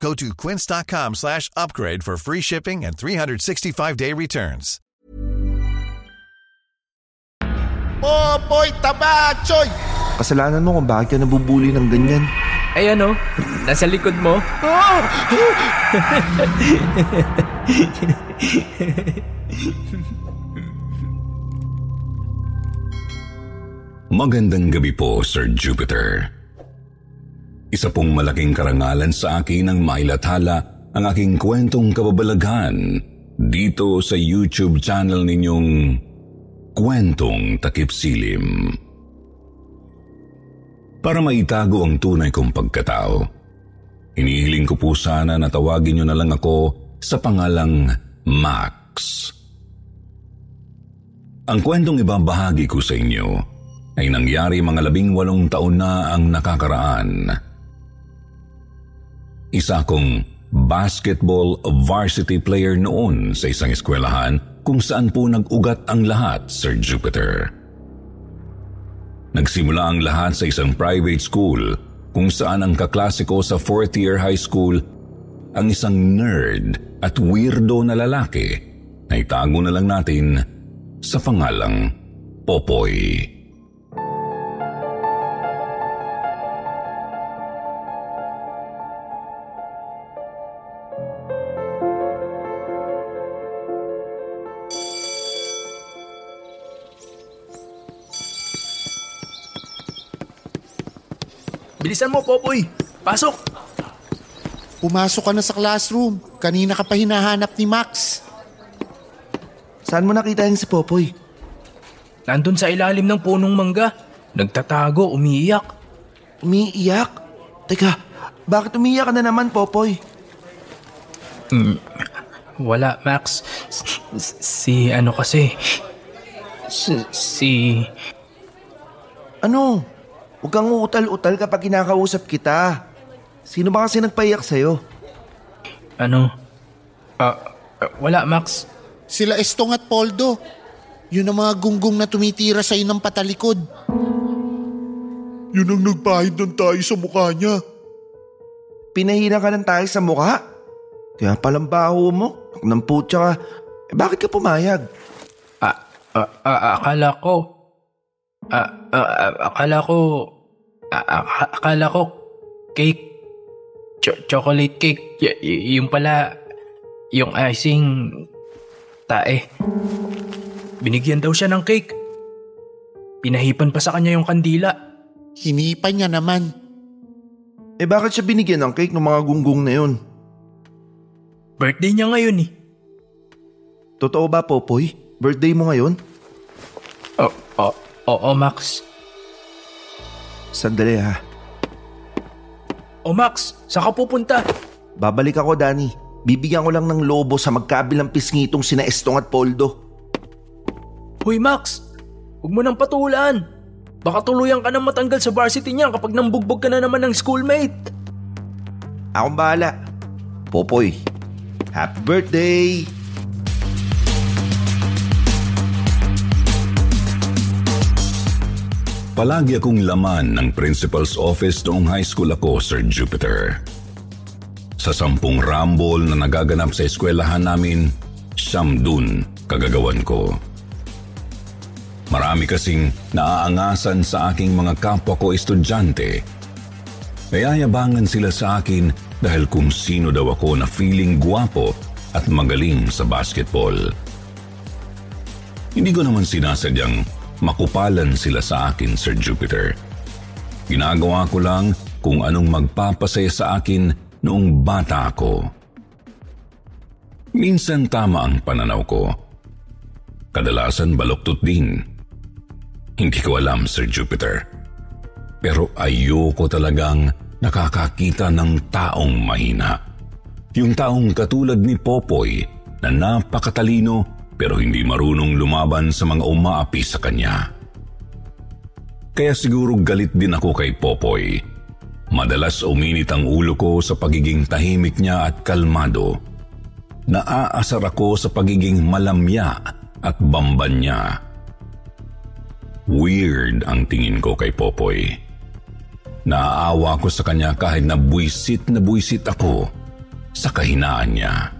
Go to quince.com slash upgrade for free shipping and 365-day returns. Popoy Tabachoy! Kasalanan mo kung bakit ka nabubuli ng ganyan. Ay ano, nasa likod mo. Magandang gabi po, Sir Jupiter. Isa pong malaking karangalan sa akin ang mailathala ang aking kwentong kababalaghan dito sa YouTube channel ninyong Kwentong Takip Silim. Para maitago ang tunay kong pagkatao, hinihiling ko po sana na tawagin niyo na lang ako sa pangalang Max. Ang kwentong ibabahagi ko sa inyo ay nangyari mga labing walong taon na ang nakakaraan. Isa kong basketball varsity player noon sa isang eskwelahan kung saan po nag-ugat ang lahat, Sir Jupiter. Nagsimula ang lahat sa isang private school kung saan ang kaklase ko sa fourth year high school ang isang nerd at weirdo na lalaki na itago na lang natin sa pangalang Popoy. Bilisan mo, Popoy. Pasok. Pumasok ka na sa classroom. Kanina ka pa hinahanap ni Max. Saan mo nakita yung si Popoy? Nandun sa ilalim ng punong mangga. Nagtatago, umiiyak. Umiiyak? Teka, bakit umiiyak ka na naman, Popoy? Wala, Max. S- Si ano kasi... S- Si... Ano? Huwag kang uutal-utal kapag kinakausap kita. Sino ba kasi nagpaiyak sa'yo? Ano? Ah, ah, wala, Max. Sila Estong at Poldo. Yun ang mga gunggong na tumitira sa ng patalikod. Yun ang nagpahid ng tayo sa mukha niya. Pinahina ka ng tayo sa mukha? Kaya palang baho mo. Putya ka. Eh bakit ka pumayag? Ah, ah, ah, akala ko... Ah, ah, ah, akala ko... Akala ko... Cake. Cho- chocolate cake. Y- y- yung pala... Yung icing... Tae. Binigyan daw siya ng cake. Pinahipan pa sa kanya yung kandila. Hinipan niya naman. Eh bakit siya binigyan ng cake ng mga gunggong na yun? Birthday niya ngayon eh. Totoo ba, Popoy? Birthday mo ngayon? Oh, oh, oo, Max. Sandali ha. Oh, Max, saan ka pupunta? Babalik ako, Danny. Bibigyan ko lang ng lobo sa magkabilang pisngitong sina Estong at Poldo. Hoy, Max! Huwag mo nang patulan. Baka tuluyan ka nang matanggal sa varsity niya kapag nambugbog ka na naman ng schoolmate. Akong bahala. Popoy, happy birthday! Palagi akong laman ng principal's office noong high school ako, Sir Jupiter. Sa sampung rumble na nagaganap sa eskwelahan namin, siyam dun kagagawan ko. Marami kasing naaangasan sa aking mga kapwa ko estudyante. Nayayabangan sila sa akin dahil kung sino daw ako na feeling guwapo at magaling sa basketball. Hindi ko naman sinasadyang makupalan sila sa akin, Sir Jupiter. Ginagawa ko lang kung anong magpapasaya sa akin noong bata ako. Minsan tama ang pananaw ko. Kadalasan baloktot din. Hindi ko alam, Sir Jupiter. Pero ayoko talagang nakakakita ng taong mahina. Yung taong katulad ni Popoy na napakatalino pero hindi marunong lumaban sa mga umaapi sa kanya. Kaya siguro galit din ako kay Popoy. Madalas uminit ang ulo ko sa pagiging tahimik niya at kalmado. Naaasar ako sa pagiging malamya at bamban niya. Weird ang tingin ko kay Popoy. Naaawa ko sa kanya kahit na buisit na buisit ako sa kahinaan niya.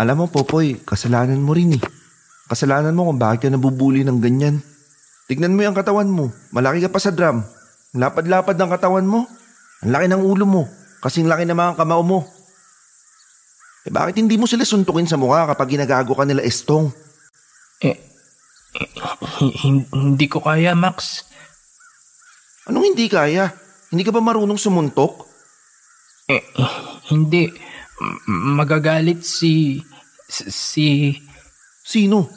Alam mo, Popoy, kasalanan mo rin eh. Kasalanan mo kung bakit ka nabubuli ng ganyan. Tignan mo yung katawan mo. Malaki ka pa sa drum. Ang Lapad-lapad ng katawan mo. Ang laki ng ulo mo. Kasing laki ng mga kamao mo. Eh bakit hindi mo sila suntukin sa mukha kapag ginagago ka nila estong? Eh, eh, hi- hin- hindi ko kaya, Max. Anong hindi kaya? Hindi ka ba marunong sumuntok? Eh, eh, hindi. Magagalit si... si... Sino?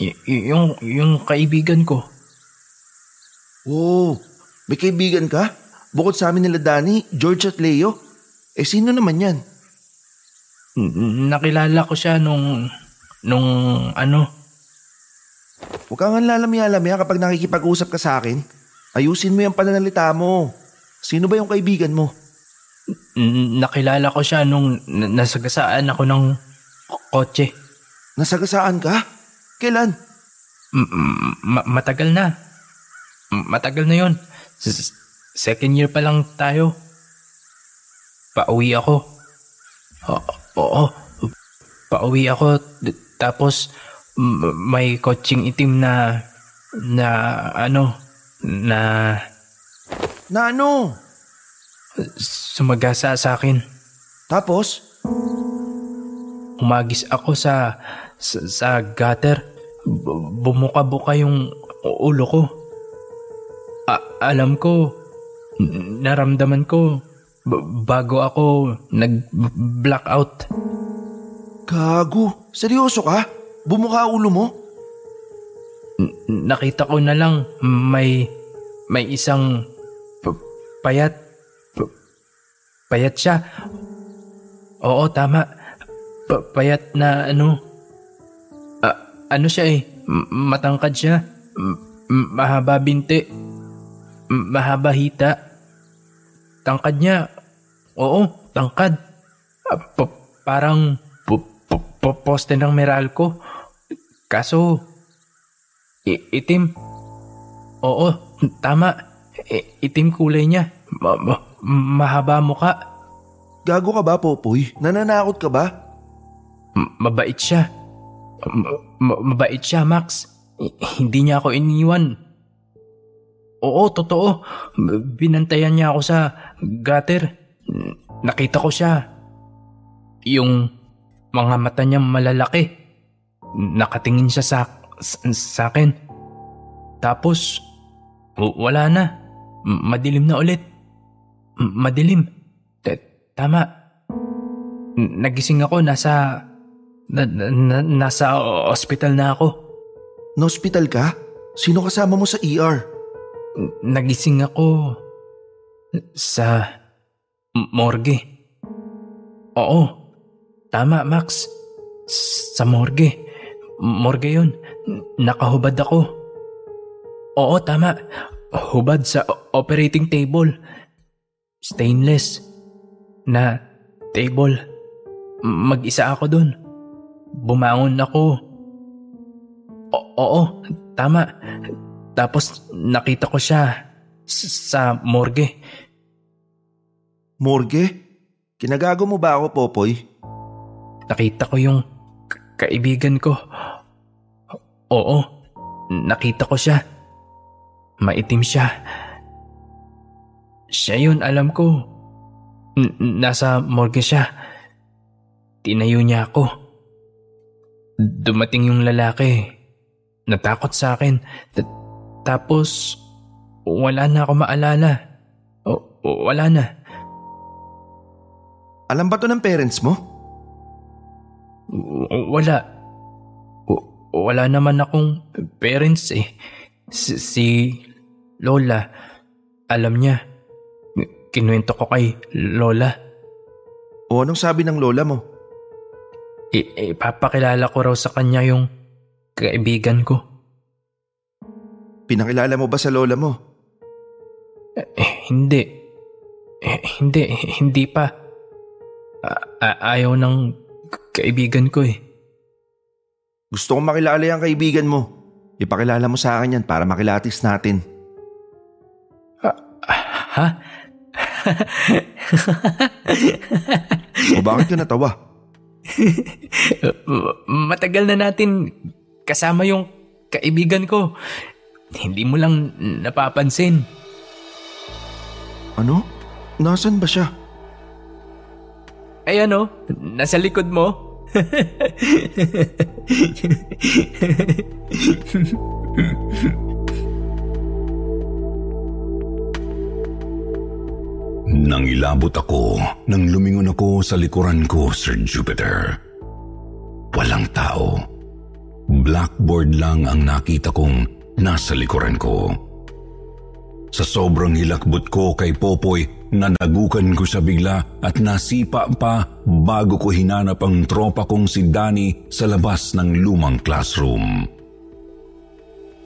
y- yung, yung kaibigan ko. Oh, may kaibigan ka? Bukod sa amin nila Danny, George at Leo? Eh sino naman yan? Nakilala ko siya nung... nung ano... Huwag kang lalamya-lamya kapag nakikipag-usap ka sa akin. Ayusin mo yung pananalita mo. Sino ba yung kaibigan mo? Nakilala ko siya nung nasagasaan ako ng kotse. Nasagasaan ka? Kailan? M- m- ma- matagal na. Matagal na yon. S- second year pa lang tayo. Pauwi ako. Oo. Pauwi ako. Tapos may kotseng itim na na ano na Na ano? Sumagasa sa akin. Tapos? Umagis ako sa sa, sa gutter. Bu- Bumuka-buka yung ulo ko. A- alam ko, naramdaman ko b- bago ako nag-blackout. Gago. Seryoso ka? Bumuka ulo mo? N- Nakita ko na lang may may isang p- payat payat siya. Oo, tama. Pa- payat na ano. Ah, ano siya eh. M- matangkad siya. M- mahaba binti. M- mahaba hita. Tangkad niya. Oo, tangkad. Ah, pa- parang pu- pu- pu- poste ng Meralco. Kaso, I- itim. Oo, tama. I- itim kulay niya. Ma- ma- mahaba muka. Gago ka ba, Popoy? Nananakot ka ba? M- mabait siya. M- ma- mabait siya, Max. Hindi niya ako iniwan. Oo, totoo. Binantayan niya ako sa gutter. Nakita ko siya. Yung mga mata niya malalaki. Nakatingin siya sa, sa, sa akin. Tapos, wala na. Madilim na ulit. Madilim. T- Tama. Nagising ako nasa... Na, na- na- nasa ospital na ako. Na-hospital ka? Sino kasama mo sa ER? Nagising ako sa morgue. Oo. Tama, Max. S- Sa morgue. Morgue yun. Nakahubad ako. Oo, tama. Hubad sa operating table. Stainless. Na table. Mag-isa ako dun. Bumangon ako. O- oo, tama. Tapos nakita ko siya s- sa morgue. Morgue? Kinagago mo ba ako, Popoy? Nakita ko yung ka- kaibigan ko. Oo, nakita ko siya. Maitim siya. Siya yun, alam ko. N- nasa morgue siya. Tinayo niya ako. Dumating yung lalaki. Natakot sa akin. Ta- tapos, wala na ako maalala. O, wala na. Alam ba to ng parents mo? W- Wala. W- Wala naman akong parents eh. si, si Lola, alam niya. Kinuwento ko kay Lola. O anong sabi ng lola mo? I, ipapakilala ko raw sa kanya yung kaibigan ko. Pinakilala mo ba sa lola mo? Eh, hindi. Eh, hindi, hindi pa. A- a- ayaw ng kaibigan ko eh. Gusto kong makilala yung kaibigan mo. Ipakilala mo sa akin yan para makilatis natin. Ha? O bakit ka natawa? Matagal na natin kasama yung kaibigan ko. Hindi mo lang napapansin. Ano? Nasaan ba siya? Ay ano, nasa likod mo. Nang ilabot ako, nang lumingon ako sa likuran ko, Sir Jupiter. Walang tao. Blackboard lang ang nakita kong nasa likuran ko. Sa sobrang hilakbot ko kay Popoy, nanagukan ko siya bigla at nasipa pa bago ko hinanap ang tropa kong si Danny sa labas ng lumang classroom.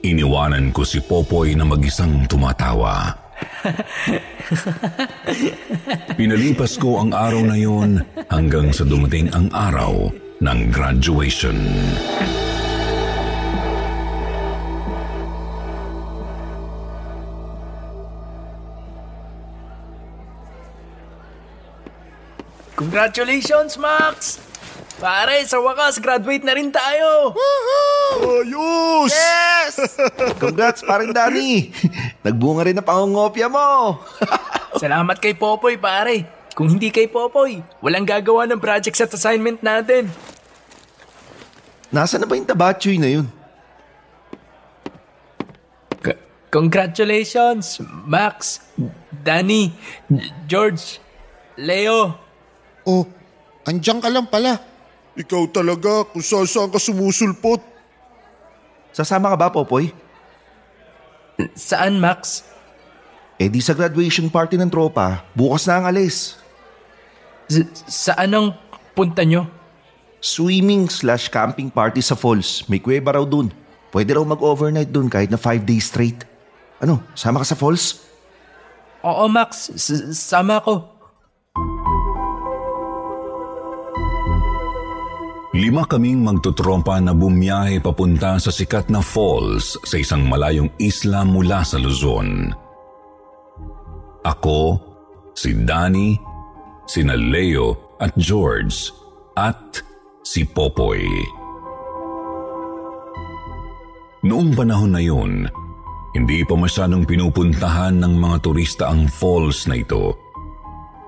Iniwanan ko si Popoy na mag-isang tumatawa. Pinalipas ko ang araw na yon hanggang sa dumating ang araw ng graduation. Congratulations, Max! Pare, sa wakas, graduate na rin tayo! Ayos! Yes! Congrats, paring Danny. Nagbunga rin na pangungopia mo. Salamat kay Popoy, pare. Kung hindi kay Popoy, walang gagawa ng projects at assignment natin. Nasaan na ba yung tabatchoy na yun? C- congratulations, Max, Danny, George, Leo. Oh, andyan ka lang pala. Ikaw talaga kung saan saan ka sumusulpot. Sasama ka ba, Popoy? Saan, Max? Eh di sa graduation party ng tropa, bukas na ang alis. S- saan ang punta nyo? Swimming slash camping party sa falls. May kuweba raw dun. Pwede raw mag-overnight dun kahit na 5 days straight. Ano, sama ka sa falls? Oo, Max. S- sama ko. Lima kaming magtutrompa na bumiyahe papunta sa sikat na falls sa isang malayong isla mula sa Luzon. Ako, si Danny, sina Leo at George at si Popoy. Noong panahon na yun, hindi pa masyadong pinupuntahan ng mga turista ang falls na ito.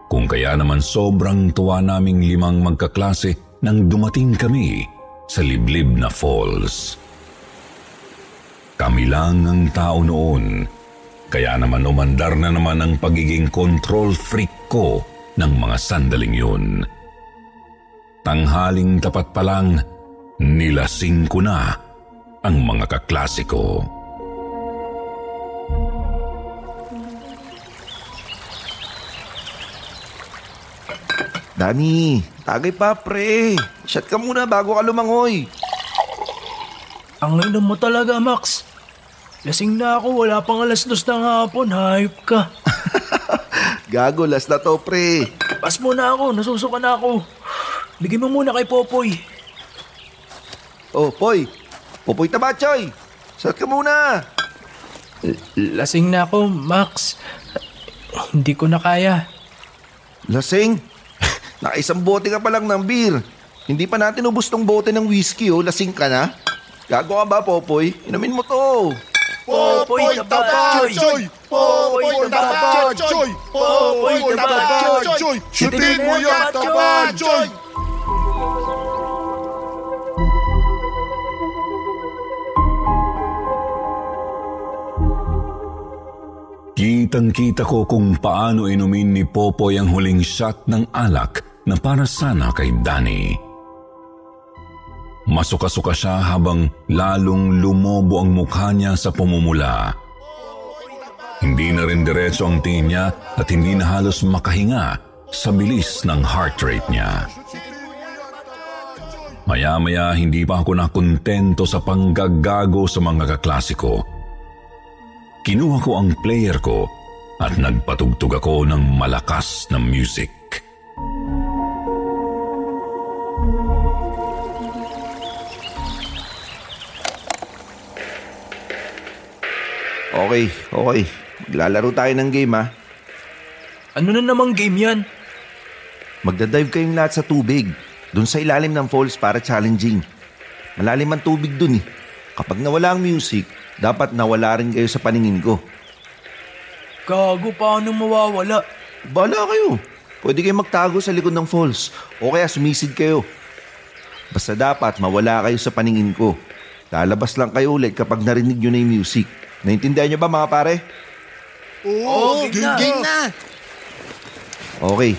Kung kaya naman sobrang tuwa naming limang magkaklase nang dumating kami sa liblib na falls. Kami lang ang tao noon, kaya naman umandar na naman ang pagiging control freak ko ng mga sandaling yun. Tanghaling tapat pa lang, nilasing ko na ang mga kaklase ko. Danny, tagay pa pre. Shot ka muna bago ka lumangoy. Ang inom mo talaga, Max. Lasing na ako, wala pang alas dos ng hapon, hayop ka. Gago, last na to pre. Pas mo na ako, nasusuka na ako. Bigyan mo muna kay Popoy. Oh, Poy. Popoy tabachoy. Shot ka muna. Lasing na ako, Max. Hindi ko na kaya. Lasing? Nakaisang bote ka pa lang ng beer. Hindi pa natin ubos tong bote ng whiskey oh. Lasing ka na? Gago ka ba, Popoy? Inumin mo to. Popoy tabachoy! Popoy tabachoy! Popoy tabachoy! Shootin mo yan, tabachoy! Kitang-kita ko kung paano inumin ni Popoy ang huling shot ng alak na para sana kay Danny. Masuka-suka siya habang lalong lumobo ang mukha niya sa pumumula. Hindi na rin diretso ang tingin niya at hindi na halos makahinga sa bilis ng heart rate niya. Maya-maya hindi pa ako nakontento sa panggagago sa mga kaklasiko. Kinuha ko ang player ko at nagpatugtog ako ng malakas na music. Okay, okay. Maglalaro tayo ng game ha. Ano na namang game yan? Magdadive kayong lahat sa tubig. Doon sa ilalim ng falls para challenging. Malalim ang tubig dun eh. Kapag nawala ang music, dapat nawala rin kayo sa paningin ko. Gago, paano mawawala? Bala kayo. Pwede kayo magtago sa likod ng falls o kaya sumisid kayo. Basta dapat mawala kayo sa paningin ko. Lalabas lang kayo ulit kapag narinig nyo na yung music. Naintindihan nyo ba mga pare? Oo, game na. game na. Okay.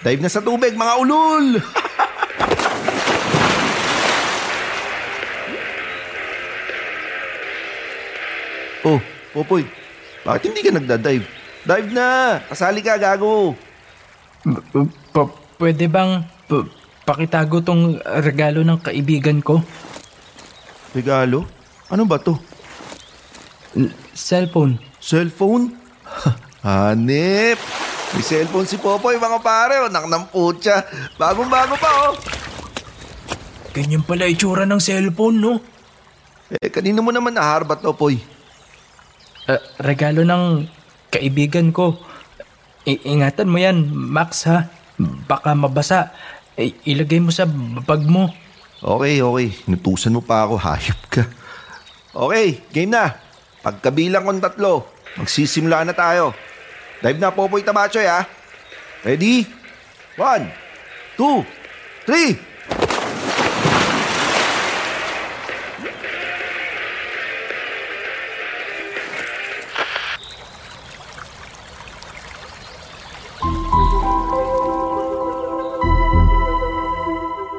Dive na sa tubig mga ulol! oh, Popoy. Bakit hindi ka nagda-dive? Dive na! Kasali ka, gago! Pa- pwede bang pa- pakitago tong regalo ng kaibigan ko? Regalo? Ano ba to? Cellphone. Cellphone? Hanip! May cellphone si Popoy, mga pare. O, ng putya. Bagong-bago pa, oh. Ganyan pala itsura ng cellphone, no? Eh, kanino mo naman naharbat, Popoy? Uh, regalo ng kaibigan ko. I- ingatan mo yan, Max, ha? Baka mabasa. I- ilagay mo sa bag mo. Okay, okay. Nutusan mo pa ako. Hayop ka. Okay, game na. Pagkabilang kong tatlo, magsisimula na tayo. Dive na, Popoy Tabachoy, ha? Ready? One, two, three.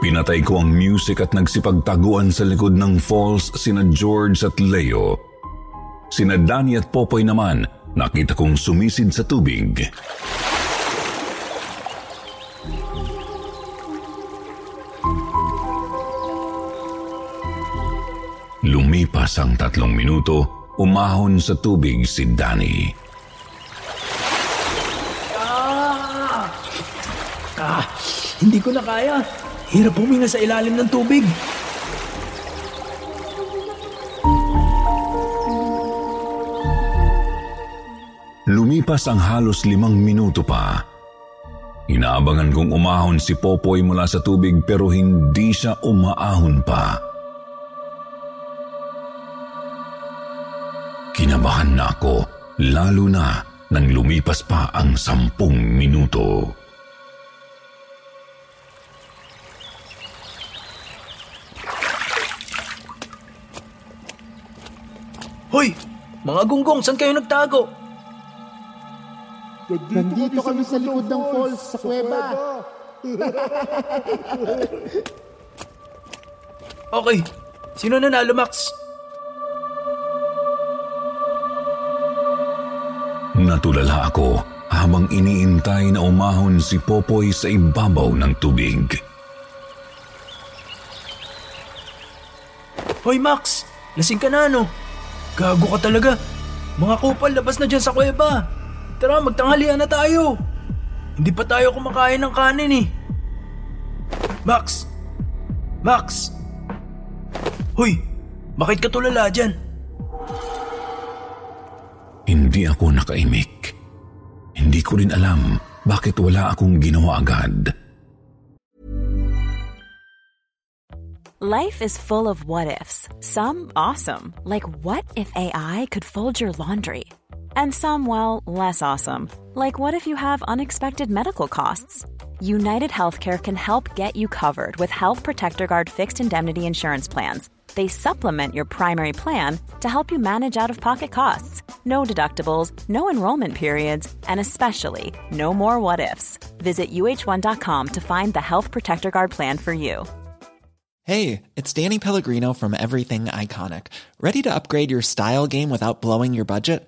Pinatay ko ang music at nagsipagtaguan sa likod ng falls sina George at Leo. Sina Danny at Popoy naman nakita kong sumisid sa tubig. Lumipas ang tatlong minuto, umahon sa tubig si Danny. Ah, hindi ko na kaya. Hirap huminga sa ilalim ng tubig. Lumipas ang halos limang minuto pa. Inaabangan kong umahon si Popoy mula sa tubig pero hindi siya umaahon pa. Kinabahan na ako, lalo na nang lumipas pa ang sampung minuto. Hoy! Mga gunggong, saan kayo nagtago? Nandito kami sa likod ng falls sa kuweba. Okay, sino nanalo, Max? Natulala ako habang iniintay na umahon si Popoy sa ibabaw ng tubig. Hoy, Max! Lasing ka na, no? Gago ka talaga. Mga kupal, labas na dyan sa kuweba. Tara, magtanghalian na tayo. Hindi pa tayo kumakain ng kanin eh. Max! Max! Hoy! Bakit ka tulala dyan? Hindi ako nakaimik. Hindi ko rin alam bakit wala akong ginawa agad. Life is full of what ifs. Some awesome, like what if AI could fold your laundry? And some, well, less awesome, like what if you have unexpected medical costs? United Healthcare can help get you covered with Health Protector Guard fixed indemnity insurance plans. They supplement your primary plan to help you manage out of pocket costs. No deductibles, no enrollment periods, and especially no more what ifs. Visit uh1.com to find the Health Protector Guard plan for you. Hey, it's Danny Pellegrino from Everything Iconic. Ready to upgrade your style game without blowing your budget?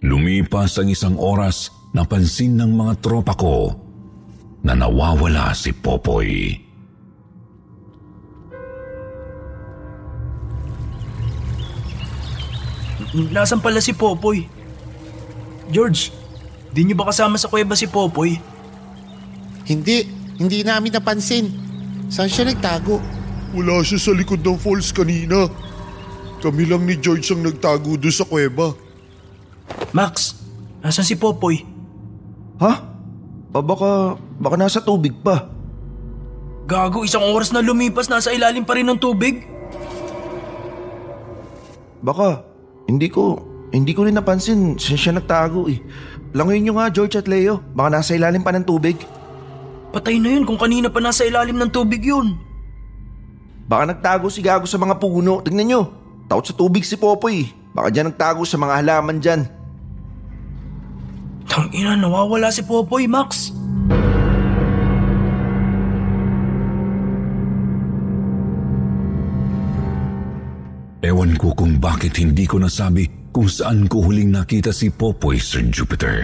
Lumipas ang isang oras, napansin ng mga tropa ko na nawawala si Popoy. Nasaan pala si Popoy? George, di niyo ba kasama sa kuweba si Popoy? Hindi, hindi namin napansin. Saan siya nagtago? Wala siya sa likod ng falls kanina. Kami lang ni George ang nagtago doon sa kuweba. Max, nasan si Popoy? Ha? Ba baka, baka nasa tubig pa. Gago, isang oras na lumipas, nasa ilalim pa rin ng tubig. Baka, hindi ko, hindi ko rin napansin saan siya nagtago eh. Langoyin nyo nga George at Leo, baka nasa ilalim pa ng tubig. Patay na yun kung kanina pa nasa ilalim ng tubig yun. Baka nagtago si Gago sa mga puno. Tingnan nyo, takot sa tubig si Popoy. Baka dyan nagtago sa mga halaman dyan. Tangina, nawawala si Popoy, Max. Ewan ko kung bakit hindi ko nasabi kung saan ko huling nakita si Popoy, Sir Jupiter.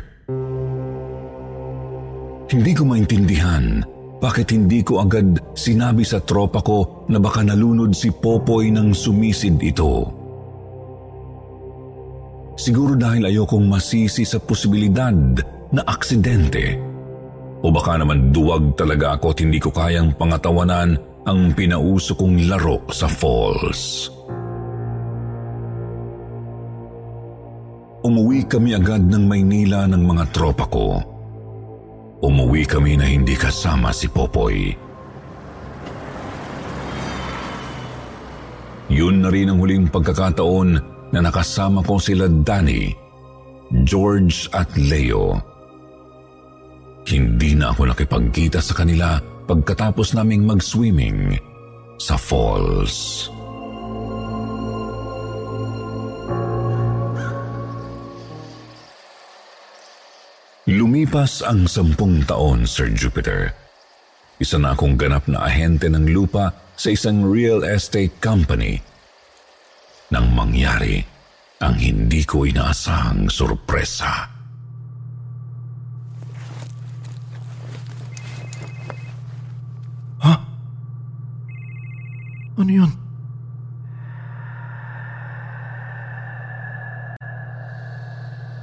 Hindi ko maintindihan bakit hindi ko agad sinabi sa tropa ko na baka nalunod si Popoy nang sumisid ito. Siguro dahil ayokong masisi sa posibilidad na aksidente. O baka naman duwag talaga ako at hindi ko kayang pangatawanan ang pinauso kong laro sa falls. Umuwi kami agad ng Maynila ng mga tropa ko. Umuwi kami na hindi kasama si Popoy. Yun na rin ang huling pagkakataon na nakasama ko sila Danny, George at Leo. Hindi na ako nakipagkita sa kanila pagkatapos naming mag-swimming sa falls. Lumipas ang sampung taon, Sir Jupiter. Isa na akong ganap na ahente ng lupa sa isang real estate company. Nang mangyari ang hindi ko inaasahang sorpresa. Ano yun?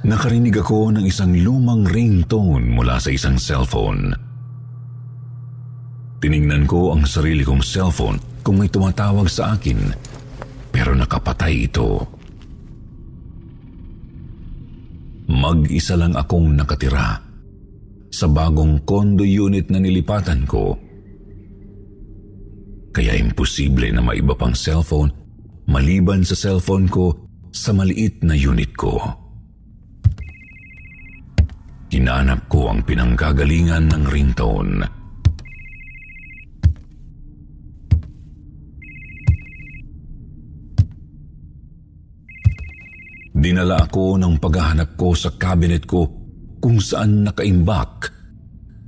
Nakarinig ako ng isang lumang ringtone mula sa isang cellphone. Tiningnan ko ang sarili kong cellphone kung may tumatawag sa akin, pero nakapatay ito. Mag-isa lang akong nakatira sa bagong condo unit na nilipatan ko. Kaya imposible na maiba pang cellphone maliban sa cellphone ko sa maliit na unit ko. Hinanap ko ang pinanggagalingan ng ringtone. Dinala ako ng paghahanap ko sa cabinet ko kung saan nakaimbak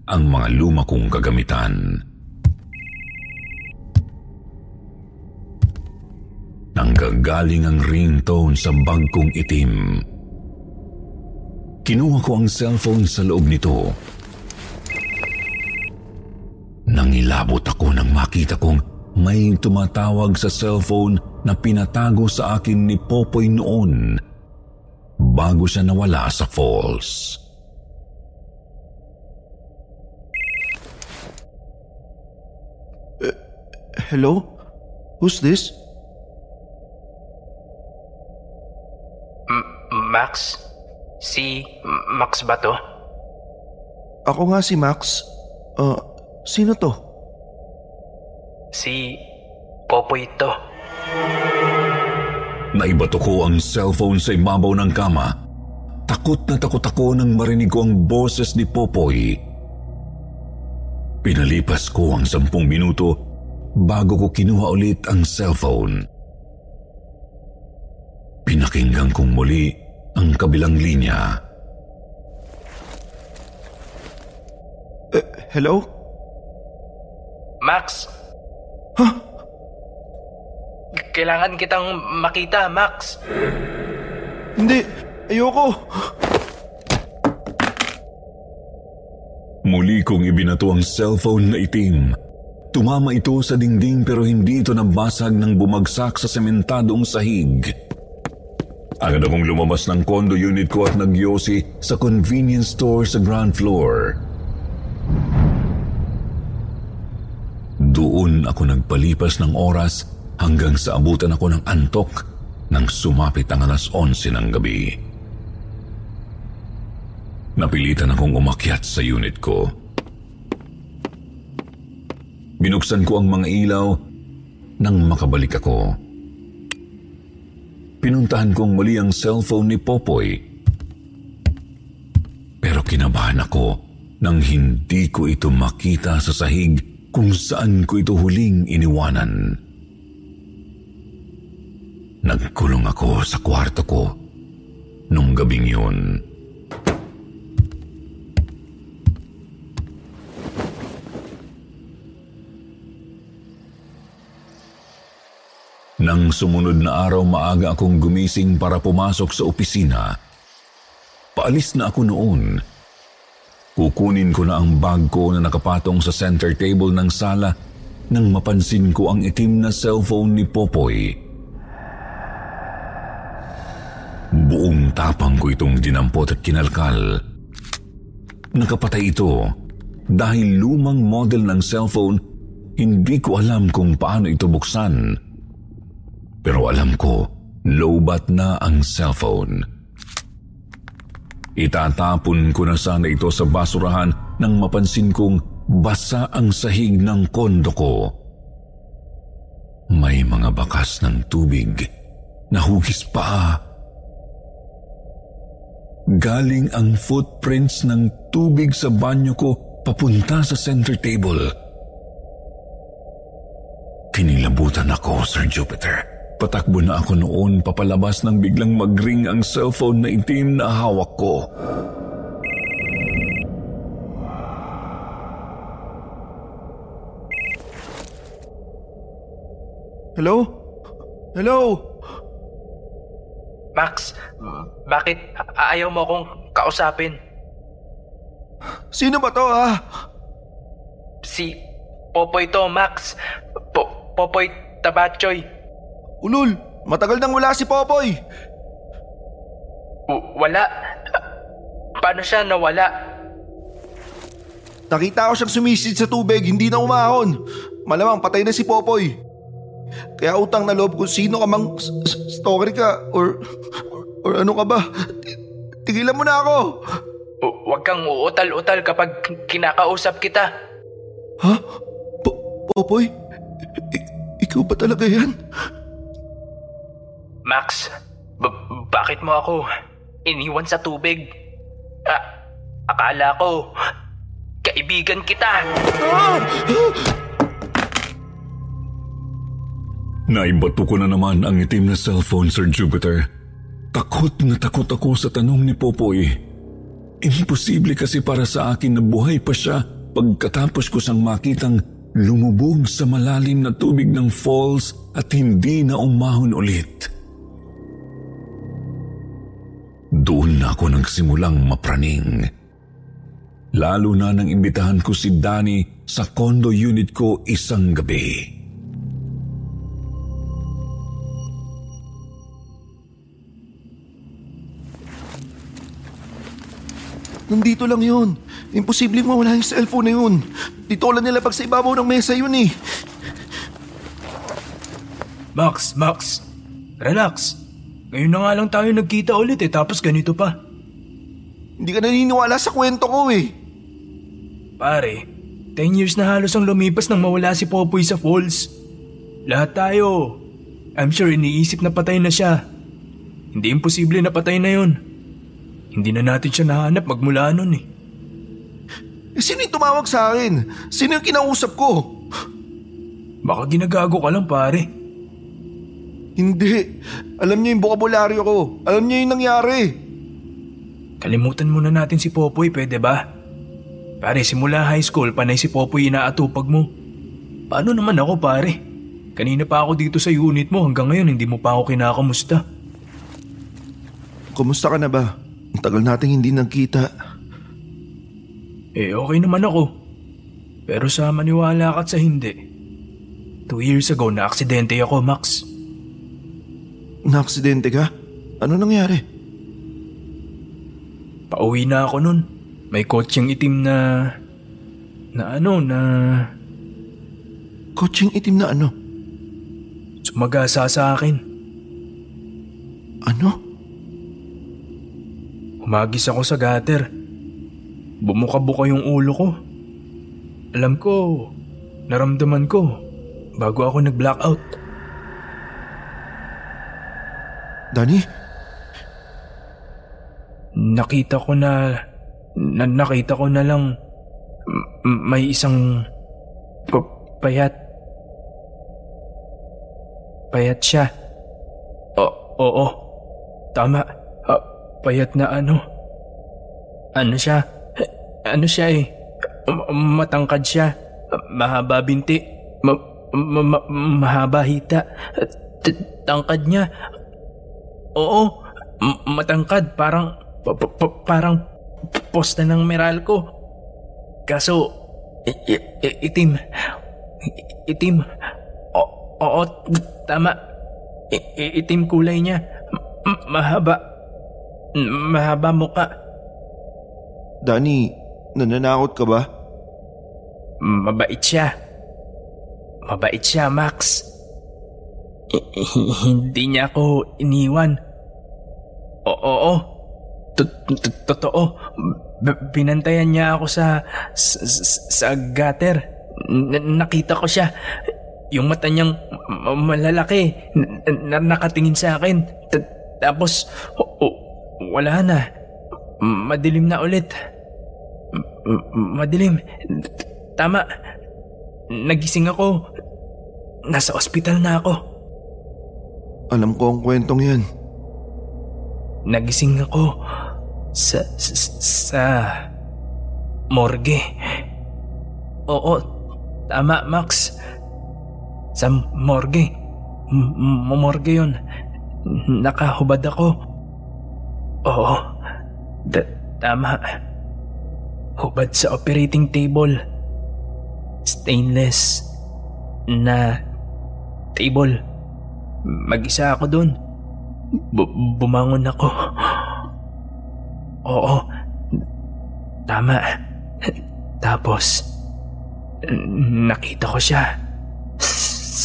ang mga luma kong kagamitan. Nanggagaling ang ringtone sa bag kong itim. Kinuha ko ang cellphone sa loob nito. Nangilabot ako nang makita kong may tumatawag sa cellphone na pinatago sa akin ni Popoy noon bago siya nawala sa falls. Hello? Who's this? Max? Si Max ba to? Ako nga si Max. Uh, sino to? Si Popoy to. Naibato ko ang cellphone sa ibabaw ng kama. Takot na takot ako nang marinig ko ang boses ni Popoy. Pinalipas ko ang sampung minuto bago ko kinuha ulit ang cellphone. Pinakinggan kong muli ang kabilang linya. Eh, hello? Max? Kailangan kitang makita, Max. Hindi, ayoko. Muli kong ibinato ang cellphone na itim. Tumama ito sa dingding pero hindi ito nabasag nang bumagsak sa sementadong sahig. Agad akong lumabas ng condo unit ko at nagyosi sa convenience store sa ground floor. Doon ako nagpalipas ng oras hanggang sa abutan ako ng antok nang sumapit ang alas 11 ng gabi. Napilitan akong umakyat sa unit ko. Binuksan ko ang mga ilaw nang makabalik ako. Pinuntahan kong muli ang cellphone ni Popoy. Pero kinabahan ako nang hindi ko ito makita sa sahig kung saan ko ito huling iniwanan. Nagkulong ako sa kwarto ko nung gabing yun. Nang sumunod na araw maaga akong gumising para pumasok sa opisina. Paalis na ako noon. Kukunin ko na ang bag ko na nakapatong sa center table ng sala nang mapansin ko ang itim na cellphone ni Popoy. Buong tapang ko itong dinampot at kinalkal. Nakapatay ito dahil lumang model ng cellphone, hindi ko alam kung paano ito buksan. Pero alam ko, lowbat na ang cellphone. Itatapon ko na sana ito sa basurahan nang mapansin kong basa ang sahig ng kondo ko. May mga bakas ng tubig na hugis pa. Galing ang footprints ng tubig sa banyo ko papunta sa center table. Kinilabutan ako, Sir Jupiter. Patakbo na ako noon papalabas nang biglang magring ang cellphone na itim na hawak ko. Hello? Hello? Max, bakit a- ayaw mo akong kausapin? Sino ba to ah? Si Popoy to, Max. Po- Popoy Tabachoy. Ulul, matagal nang wala si Popoy. W- wala. Paano siya nawala? Nakita ko siyang sumisid sa tubig, hindi na umahon. Malamang patay na si Popoy. Kaya utang na loob kung sino ka mang s- s- stalker ka or, or, ano ka ba. Tigilan mo na ako. Huwag kang uutal-utal kapag kinakausap kita. Ha? Po- Popoy? I- ikaw ba talaga yan? Max, b- bakit mo ako iniwan sa tubig? Ah, akala ko, kaibigan kita. Naibato ko na naman ang itim na cellphone, Sir Jupiter. Takot na takot ako sa tanong ni Popoy. Imposible kasi para sa akin na buhay pa siya pagkatapos ko siyang makitang lumubog sa malalim na tubig ng falls at hindi na umahon ulit. Doon na ako nagsimulang mapraning. Lalo na nang imbitahan ko si Danny sa condo unit ko isang gabi. Nandito lang yun. Imposible mawala yung cellphone na yun. Dito lang nila pag sa ibabaw ng mesa yun eh. Max, Max. Relax. Ngayon na nga lang tayo nagkita ulit eh, tapos ganito pa. Hindi ka naniniwala sa kwento ko eh. Pare, 10 years na halos ang lumipas nang mawala si Popoy sa falls. Lahat tayo, I'm sure iniisip na patay na siya. Hindi imposible na patay na yon. Hindi na natin siya nahanap magmula nun eh. Eh, sino yung tumawag sa akin? Sino yung kinausap ko? Baka ginagago ka lang pare. Hindi. Alam niya yung bokabularyo ko. Alam niya yung nangyari. Kalimutan muna natin si Popoy, pwede ba? Pare, simula high school, panay si Popoy inaatupag mo. Paano naman ako, pare? Kanina pa ako dito sa unit mo, hanggang ngayon hindi mo pa ako kinakamusta. Kumusta ka na ba? Ang tagal nating hindi nagkita. Eh, okay naman ako. Pero sa maniwala ka't sa hindi. Two years ago, na-aksidente ako, Max. Naaksidente ka? Ano nangyari? Pauwi na ako nun. May kotseng itim na... Na ano, na... Kotseng itim na ano? Sumagasa sa akin. Ano? Humagis ako sa gutter. Bumuka-buka yung ulo ko. Alam ko, naramdaman ko, bago ako nag-blackout. Danny? Nakita ko na, na nakita ko na lang may isang p- payat. Payat siya. O, oo. Tama. Payat na ano. Ano siya? Ano siya eh? Matangkad siya. Mahaba binti. Ma- ma- ma- mahaba hita. Tangkad niya. Oo, matangkad. Parang, pa- pa- pa- parang posta ng Meralco. Kaso, itim. Itim. Oo, tama. Itim kulay niya. Mahaba. M- mahaba muka. Danny, nananakot ka ba? Mabait siya. Mabait siya, Max. Hindi niya ako iniwan. Oo. Tot- Totoo. Binantayan niya ako sa sa, gutter. Nakita ko siya. Yung mata niyang malalaki nakatingin sa akin. Tapos wala na. Madilim na ulit. Madilim. Tama. Nagising ako. Nasa ospital na ako. Alam ko ang kwentong yan. Nagising ako sa, sa, sa morgue. Oo, tama Max. Sa morgue. M- m- morgue yun. Nakahubad ako. Oo, da- tama. Hubad sa operating table. Stainless na table. Mag-isa ako doon. Bu- bumangon ako. Oo. Tama. Tapos, nakita ko siya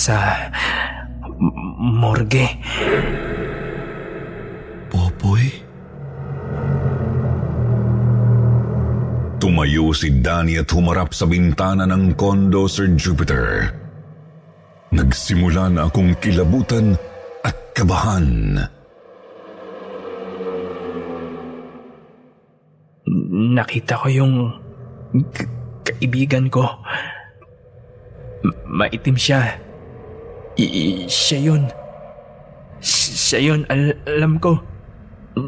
sa morgue. Popoy? Tumayo si Danny at humarap sa bintana ng kondo Sir Jupiter. Nagsimula na akong kilabutan at kabahan. Nakita ko yung k- kaibigan ko. M- maitim siya. I- siya yun. Siya yun, al- alam ko.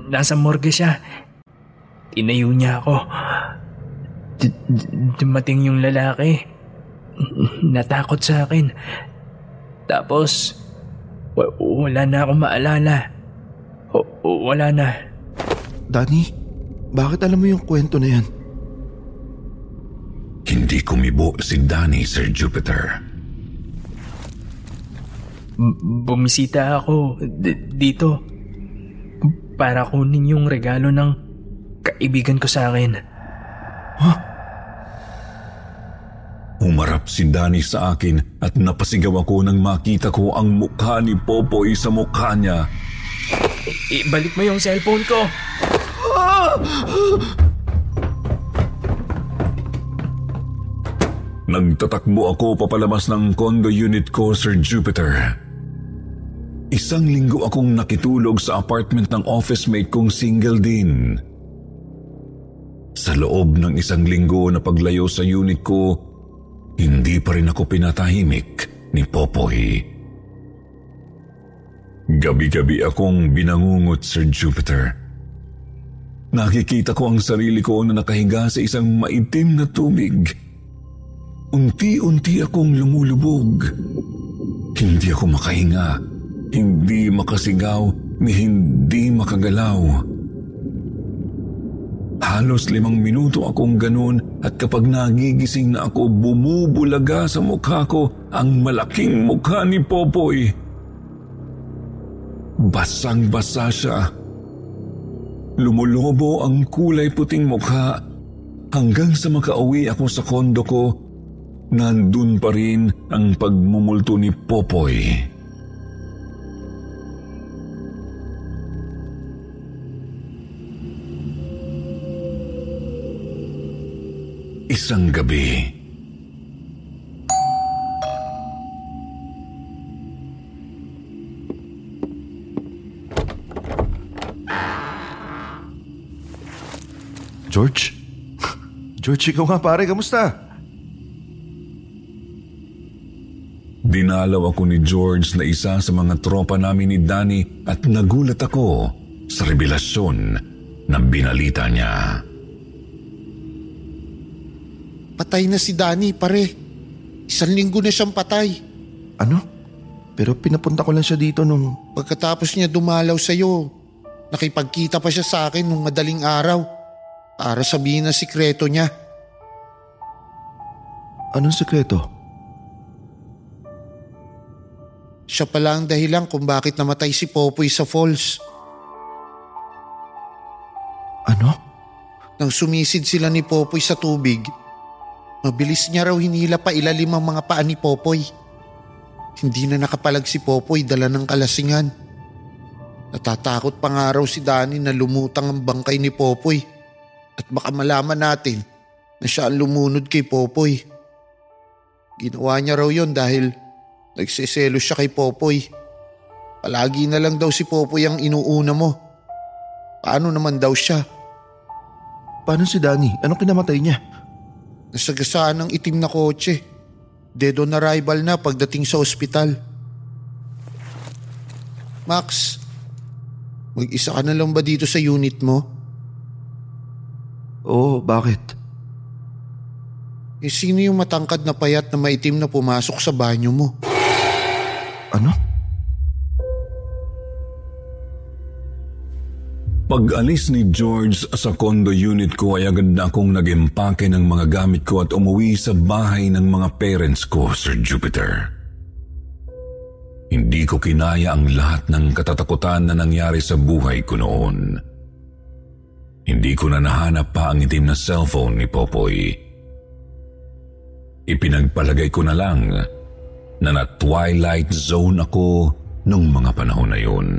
Nasa morgue siya. Tinayo niya ako. D- d- dumating yung lalaki. Natakot sa akin. Tapos, wa- wala na akong maalala. W- wala na. Danny, bakit alam mo yung kwento na yan? Hindi kumibo si Danny, Sir Jupiter. B- bumisita ako d- dito para kunin yung regalo ng kaibigan ko sa akin. Humarap si Danny sa akin at napasigaw ako nang makita ko ang mukha ni Popoy sa mukha niya. Ibalik mo yung cellphone ko. Nagtatakbo ako papalabas ng condo unit ko, Sir Jupiter. Isang linggo akong nakitulog sa apartment ng office mate kong single din. Sa loob ng isang linggo na paglayo sa unit ko, hindi pa rin ako pinatahimik ni Popoy. Gabi-gabi akong binangungot, Sir Jupiter. Nakikita ko ang sarili ko na nakahiga sa isang maitim na tubig. Unti-unti akong lumulubog. Hindi ako makahinga. Hindi makasigaw ni hindi makagalaw. Halos limang minuto akong ganun at kapag nagigising na ako, bumubulaga sa mukha ko ang malaking mukha ni Popoy. Basang-basa siya Lumulobo ang kulay puting mukha hanggang sa makauwi ako sa kondo ko, nandun pa rin ang pagmumulto ni Popoy. Isang gabi, George? George, ikaw nga pare, kamusta? Dinalaw ako ni George na isa sa mga tropa namin ni Danny at nagulat ako sa revelasyon na binalita niya. Patay na si Danny, pare. Isang linggo na siyang patay. Ano? Pero pinapunta ko lang siya dito nung... Pagkatapos niya dumalaw sa'yo, nakipagkita pa siya sa akin nung madaling araw para sabihin ang sikreto niya. Anong sikreto? Siya pala ang dahilan kung bakit namatay si Popoy sa falls. Ano? Nang sumisid sila ni Popoy sa tubig, mabilis niya raw hinila pa ilalim ang mga paa ni Popoy. Hindi na nakapalag si Popoy dala ng kalasingan. Natatakot pa nga raw si Danny na lumutang ang bangkay ni Popoy at baka malaman natin na siya ang lumunod kay Popoy. Ginawa niya raw yon dahil nagsiselo siya kay Popoy. Palagi na lang daw si Popoy ang inuuna mo. Paano naman daw siya? Paano si Danny? Anong kinamatay niya? Nasagasaan ng itim na kotse. Dead on arrival na pagdating sa ospital. Max, mag-isa ka na lang ba dito sa unit mo? Oo, bakit? Eh sino yung matangkad na payat na maitim na pumasok sa banyo mo? Ano? Pag-alis ni George sa condo unit ko ay agad na akong nag-impake ng mga gamit ko at umuwi sa bahay ng mga parents ko, Sir Jupiter. Hindi ko kinaya ang lahat ng katatakutan na nangyari sa buhay ko noon. Hindi ko na nahanap pa ang itim na cellphone ni Popoy. Ipinagpalagay ko na lang na na-twilight zone ako nung mga panahon na yun.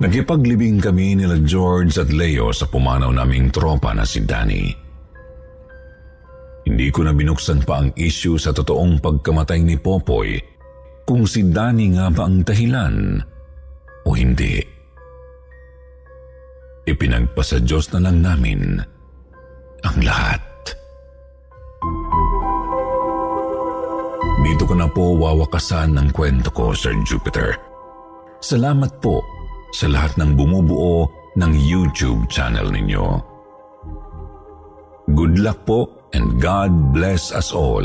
Nagipaglibing kami nila George at Leo sa pumanaw naming tropa na si Danny. Hindi ko na binuksan pa ang issue sa totoong pagkamatay ni Popoy kung si Danny nga ba ang dahilan o hindi. Ipinagpasa Diyos na lang namin ang lahat. Dito ko na po wawakasan ng kwento ko, Sir Jupiter. Salamat po sa lahat ng bumubuo ng YouTube channel ninyo. Good luck po and God bless us all.